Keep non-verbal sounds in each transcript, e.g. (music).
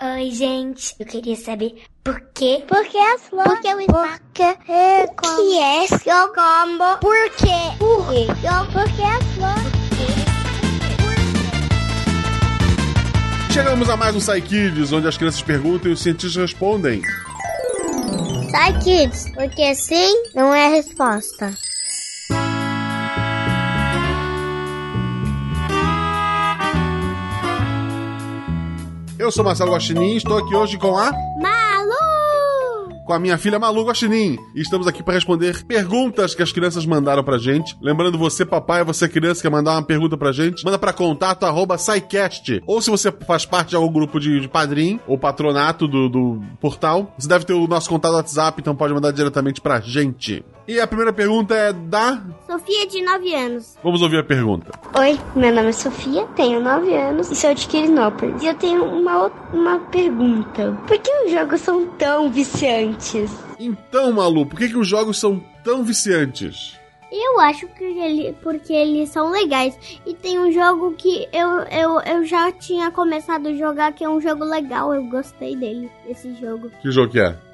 Oi, gente. Eu queria saber por quê? Por que as flores? Por que o espaço? Por que é O que é seu combo? Por quê? Por quê? Por que as flores? Chegamos a mais um Psy Kids, onde as crianças perguntam e os cientistas respondem. Sai, kids, porque sim não é a resposta. Eu sou Marcelo Guaxinim, estou aqui hoje com a Malu! com a minha filha Malu Guaxinim. E estamos aqui para responder perguntas que as crianças mandaram pra gente. Lembrando, você, papai, você criança, quer mandar uma pergunta pra gente, manda pra contato arroba SciCast. Ou se você faz parte de algum grupo de, de padrim ou patronato do, do portal, você deve ter o nosso contato no WhatsApp, então pode mandar diretamente pra gente. E a primeira pergunta é da... Sofia, de 9 anos. Vamos ouvir a pergunta. Oi, meu nome é Sofia, tenho 9 anos e sou de Quirinópolis. E eu tenho uma, uma pergunta. Por que os jogos são tão viciantes? Então, Malu, por que, que os jogos são tão viciantes? Eu acho que ele, porque eles são legais. E tem um jogo que eu, eu, eu já tinha começado a jogar, que é um jogo legal. Eu gostei dele, desse jogo. Que jogo que é?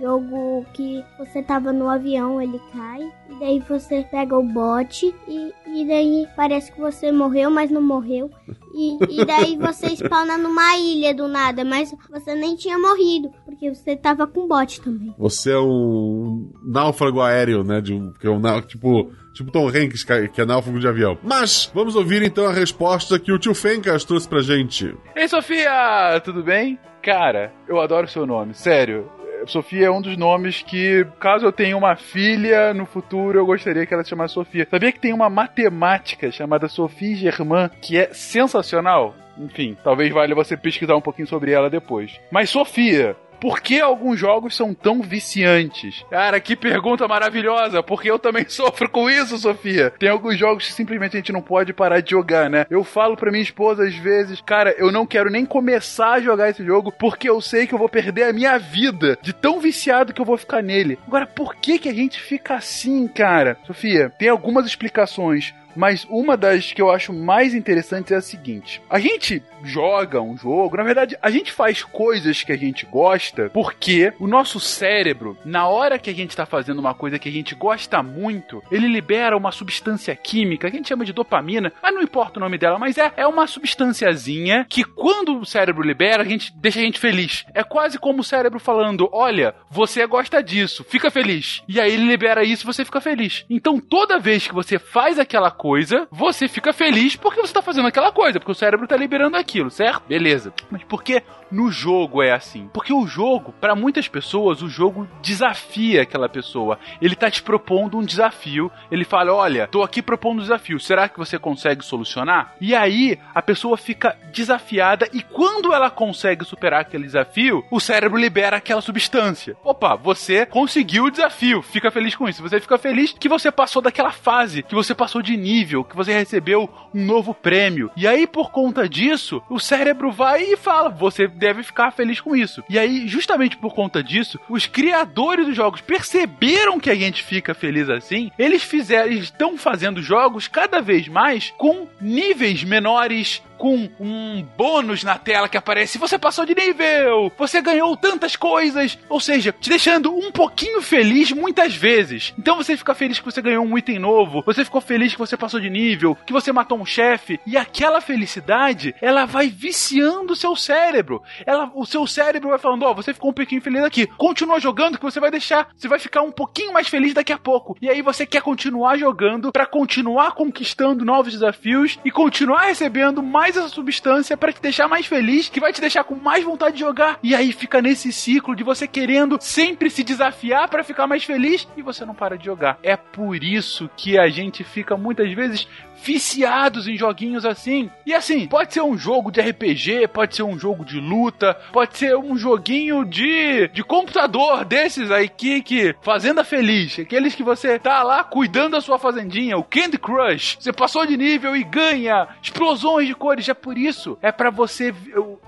Jogo que você tava no avião, ele cai. E daí você pega o bote. E, e daí parece que você morreu, mas não morreu. E, e daí você spawna numa ilha do nada. Mas você nem tinha morrido. Porque você tava com bote também. Você é um náufrago aéreo, né? De um, que é um tipo, tipo Tom Hanks, que é- que é náufrago de avião. Mas vamos ouvir então a resposta que o tio Fencas trouxe pra gente. Ei, Sofia! Tudo bem? Cara, eu adoro o seu nome, sério. Sofia é um dos nomes que, caso eu tenha uma filha no futuro, eu gostaria que ela se chamasse Sofia. Sabia que tem uma matemática chamada Sophie Germain que é sensacional? Enfim, talvez valha você pesquisar um pouquinho sobre ela depois. Mas Sofia, por que alguns jogos são tão viciantes? Cara, que pergunta maravilhosa, porque eu também (laughs) sofro com isso, Sofia. Tem alguns jogos que simplesmente a gente não pode parar de jogar, né? Eu falo pra minha esposa às vezes, cara, eu não quero nem começar a jogar esse jogo porque eu sei que eu vou perder a minha vida de tão viciado que eu vou ficar nele. Agora, por que que a gente fica assim, cara? Sofia, tem algumas explicações. Mas uma das que eu acho mais interessantes é a seguinte: a gente joga um jogo, na verdade, a gente faz coisas que a gente gosta porque o nosso cérebro, na hora que a gente tá fazendo uma coisa que a gente gosta muito, ele libera uma substância química que a gente chama de dopamina, mas não importa o nome dela, mas é, é uma substânciazinha que quando o cérebro libera, a gente deixa a gente feliz. É quase como o cérebro falando: olha, você gosta disso, fica feliz. E aí ele libera isso e você fica feliz. Então toda vez que você faz aquela coisa, você fica feliz porque você tá fazendo aquela coisa, porque o cérebro tá liberando aquilo, certo? Beleza. Mas por que no jogo é assim? Porque o jogo, para muitas pessoas, o jogo desafia aquela pessoa. Ele tá te propondo um desafio. Ele fala: Olha, tô aqui propondo um desafio. Será que você consegue solucionar? E aí a pessoa fica desafiada e quando ela consegue superar aquele desafio, o cérebro libera aquela substância. Opa, você conseguiu o desafio. Fica feliz com isso. Você fica feliz que você passou daquela fase, que você passou de nível, que você recebeu um novo prêmio. E aí, por conta disso, o cérebro vai e fala: você deve ficar feliz com isso. E aí, justamente por conta disso, os criadores dos jogos perceberam que a gente fica feliz assim. Eles fizeram, eles estão fazendo jogos cada vez mais com níveis menores, com um bônus na tela que aparece. Você passou de nível! Você ganhou tantas coisas! Ou seja, te deixando um pouquinho feliz muitas vezes. Então você fica feliz que você ganhou um item novo, você ficou feliz que você passou de nível, que você matou um chefe, e aquela felicidade, ela vai viciando o seu cérebro. Ela, o seu cérebro vai falando: Ó, você ficou um pouquinho feliz aqui. Continua jogando que você vai deixar, você vai ficar um pouquinho mais feliz daqui a pouco. E aí você quer continuar jogando para continuar conquistando novos desafios e continuar recebendo mais essa substância para te deixar mais feliz, que vai te deixar com mais vontade de jogar. E aí fica nesse ciclo de você querendo sempre se desafiar para ficar mais feliz e você não para de jogar. É por isso que a gente fica muitas vezes viciados em joguinhos assim. E assim, pode ser um jogo de RPG, pode ser um jogo de luta, pode ser um joguinho de, de computador desses aí que, que Fazenda Feliz, aqueles que você tá lá cuidando da sua fazendinha, o Candy Crush. Você passou de nível e ganha explosões de cores jogadores, é por isso. É para você.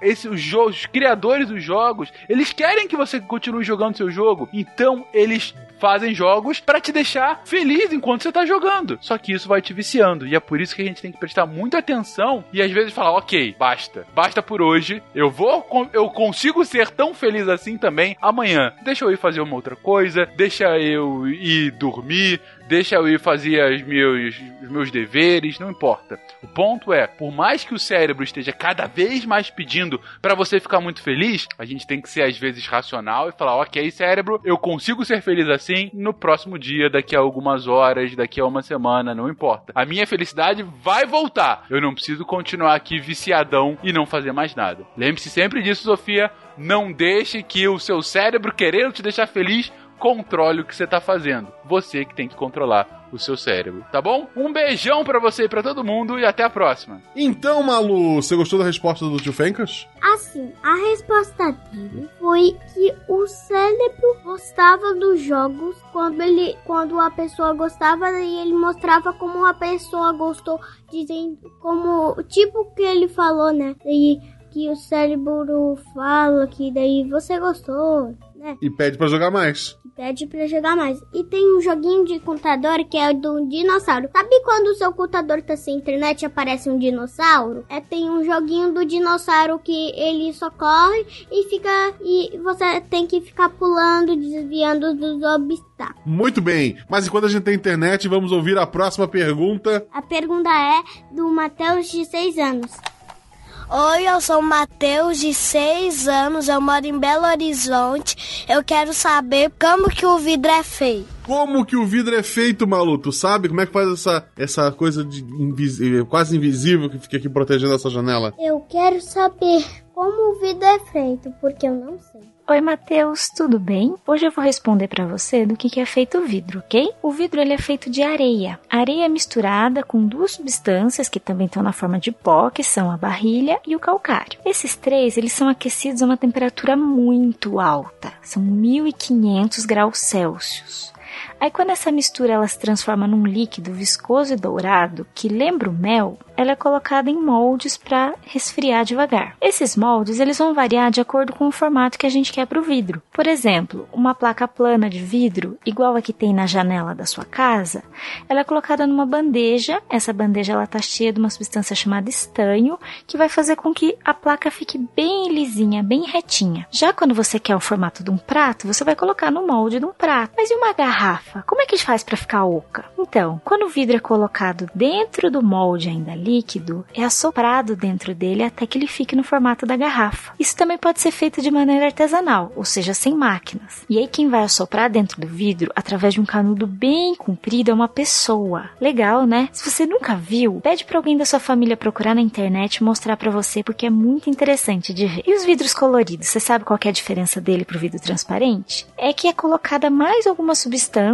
Esses os, os criadores dos jogos, eles querem que você continue jogando seu jogo. Então, eles fazem jogos para te deixar feliz enquanto você tá jogando. Só que isso vai te viciando. E é por isso que a gente tem que prestar muita atenção e às vezes falar, ok, basta. Basta por hoje. Eu vou, eu consigo ser tão feliz assim também amanhã. Deixa eu ir fazer uma outra coisa, deixa eu ir dormir, deixa eu ir fazer os meus, os meus deveres, não importa. O ponto é, por mais que o cérebro esteja cada vez mais pedindo para você ficar muito feliz, a gente tem que ser às vezes racional e falar, ok, cérebro, eu consigo ser feliz assim no próximo dia, daqui a algumas horas, daqui a uma semana, não importa. A minha felicidade vai voltar. Eu não preciso continuar aqui viciadão e não fazer mais nada. Lembre-se sempre disso, Sofia. Não deixe que o seu cérebro querendo te deixar feliz controle o que você tá fazendo. Você que tem que controlar o seu cérebro, tá bom? Um beijão para você e pra todo mundo e até a próxima. Então, Malu, você gostou da resposta do tio Fencas? Assim, a resposta dele foi que o cérebro gostava dos jogos quando ele quando a pessoa gostava e ele mostrava como a pessoa gostou, dizendo como tipo que ele falou, né? E que o cérebro fala que daí você gostou, né? E pede para jogar mais. Pede para jogar mais. E tem um joguinho de contador que é do dinossauro. Sabe quando o seu contador tá sem internet e aparece um dinossauro? É tem um joguinho do dinossauro que ele só corre e fica e você tem que ficar pulando, desviando dos obstáculos. Muito bem. Mas enquanto a gente tem internet, vamos ouvir a próxima pergunta. A pergunta é do Matheus de 6 anos. Oi, eu sou o Matheus, de 6 anos, eu moro em Belo Horizonte. Eu quero saber como que o vidro é feito. Como que o vidro é feito, Malu? Tu sabe como é que faz essa, essa coisa de invis... quase invisível que fica aqui protegendo essa janela? Eu quero saber como o vidro é feito, porque eu não sei. Oi, Matheus, tudo bem? Hoje eu vou responder para você do que, é feito o vidro, ok? O vidro ele é feito de areia. Areia misturada com duas substâncias que também estão na forma de pó, que são a barrilha e o calcário. Esses três, eles são aquecidos a uma temperatura muito alta, são 1500 graus Celsius. Aí quando essa mistura ela se transforma num líquido viscoso e dourado que lembra o mel, ela é colocada em moldes para resfriar devagar. Esses moldes eles vão variar de acordo com o formato que a gente quer para o vidro. Por exemplo, uma placa plana de vidro, igual a que tem na janela da sua casa, ela é colocada numa bandeja. Essa bandeja ela está cheia de uma substância chamada estanho, que vai fazer com que a placa fique bem lisinha, bem retinha. Já quando você quer o formato de um prato, você vai colocar no molde de um prato. Mas e uma garrafa? Como é que faz para ficar oca? Então, quando o vidro é colocado dentro do molde ainda líquido, é assoprado dentro dele até que ele fique no formato da garrafa. Isso também pode ser feito de maneira artesanal, ou seja, sem máquinas. E aí quem vai assoprar dentro do vidro através de um canudo bem comprido é uma pessoa. Legal, né? Se você nunca viu, pede para alguém da sua família procurar na internet e mostrar para você porque é muito interessante de ver. E os vidros coloridos, você sabe qual é a diferença dele pro vidro transparente? É que é colocada mais algumas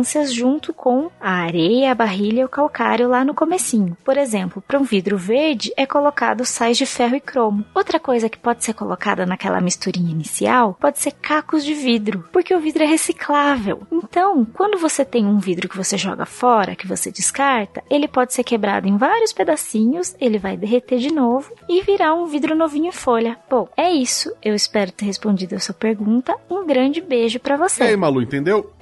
substâncias junto com a areia, a barrilha e o calcário lá no comecinho. Por exemplo, para um vidro verde é colocado sais de ferro e cromo. Outra coisa que pode ser colocada naquela misturinha inicial pode ser cacos de vidro, porque o vidro é reciclável. Então, quando você tem um vidro que você joga fora, que você descarta, ele pode ser quebrado em vários pedacinhos, ele vai derreter de novo e virar um vidro novinho em folha. Bom, é isso. Eu espero ter respondido a sua pergunta. Um grande beijo para você. E aí, Malu, entendeu?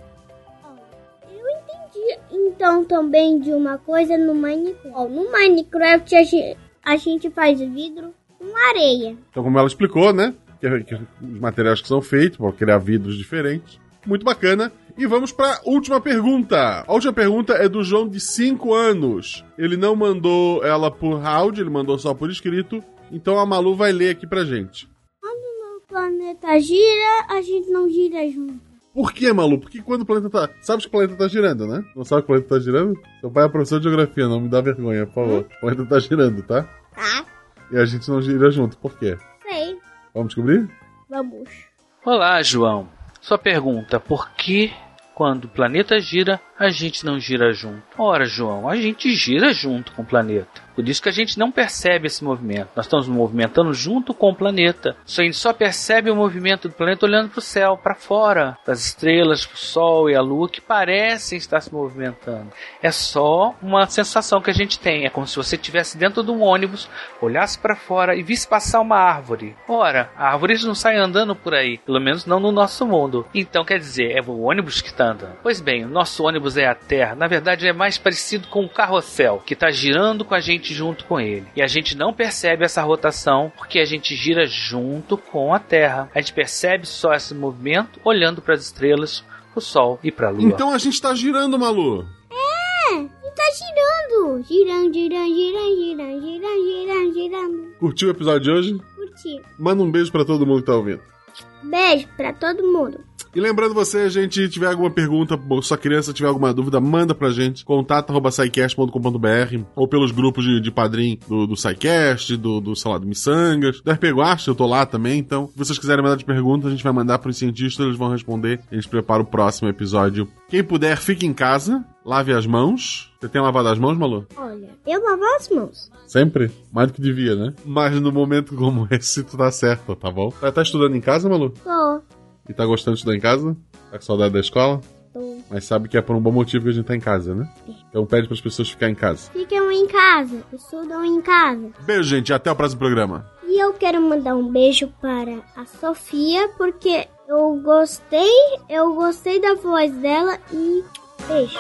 Então também de uma coisa no Minecraft. No Minecraft a gente, a gente faz vidro com areia. Então, como ela explicou, né? Que, que os materiais que são feitos para criar vidros diferentes. Muito bacana. E vamos para a última pergunta. A última pergunta é do João de 5 anos. Ele não mandou ela por áudio, ele mandou só por escrito. Então a Malu vai ler aqui pra gente. Quando o planeta gira, a gente não gira junto. Por que, Malu? Porque quando o planeta tá. Sabe que o planeta tá girando, né? Não sabe que o planeta tá girando? Seu pai é professor de geografia, não me dá vergonha, por favor. Hum? O planeta tá girando, tá? Tá. E a gente não gira junto, por quê? Sei. Vamos descobrir? Vamos. Olá, João. Sua pergunta: por que, quando o planeta gira, a gente não gira junto? Ora, João, a gente gira junto com o planeta. Por isso que a gente não percebe esse movimento. Nós estamos movimentando junto com o planeta. Só a gente só percebe o movimento do planeta olhando para o céu, para fora, para as estrelas, para o Sol e a Lua que parecem estar se movimentando. É só uma sensação que a gente tem. É como se você estivesse dentro de um ônibus, olhasse para fora e visse passar uma árvore. Ora, a árvore não sai andando por aí, pelo menos não no nosso mundo. Então quer dizer, é o ônibus que está andando. Pois bem, o nosso ônibus é a Terra. Na verdade, é mais parecido com um carrossel que está girando com a gente junto com ele. E a gente não percebe essa rotação porque a gente gira junto com a Terra. A gente percebe só esse movimento olhando para as estrelas, o Sol e para a Lua. Então a gente está girando, Malu. É, tá girando. Girando, girando, girando, girando, girando, girando, girando. Curtiu o episódio de hoje? Curti. Manda um beijo para todo mundo que tá ouvindo. Beijo pra todo mundo. E lembrando você, a gente tiver alguma pergunta, ou sua criança tiver alguma dúvida, manda pra gente, contato.sicast.com.br ou pelos grupos de, de padrim do, do SciCast, do, do, sei lá, do Missangas, do RP Guacha, eu tô lá também, então, se vocês quiserem mandar de perguntas, a gente vai mandar pros cientistas, eles vão responder, a gente prepara o próximo episódio. Quem puder, fique em casa, lave as mãos. Você tem lavado as mãos, Malu? Olha, eu lavo as mãos. Sempre? Mais do que devia, né? Mas no momento como esse, tu tá certo, tá bom? Tá, tá estudando em casa, Malu? Tô, E tá gostando de estudar em casa? Tá com saudade da escola? tô. Mas sabe que é por um bom motivo que a gente tá em casa, né? Então pede pras pessoas ficarem em casa. Ficam em casa, estudam em casa. Beijo, gente. Até o próximo programa. E eu quero mandar um beijo para a Sofia, porque eu gostei, eu gostei da voz dela e beijo.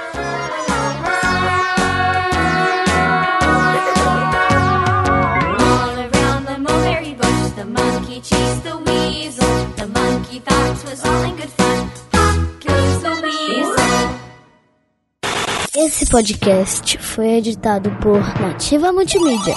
'Twas all in good fun. Esse podcast foi editado por Nativa Multimídia.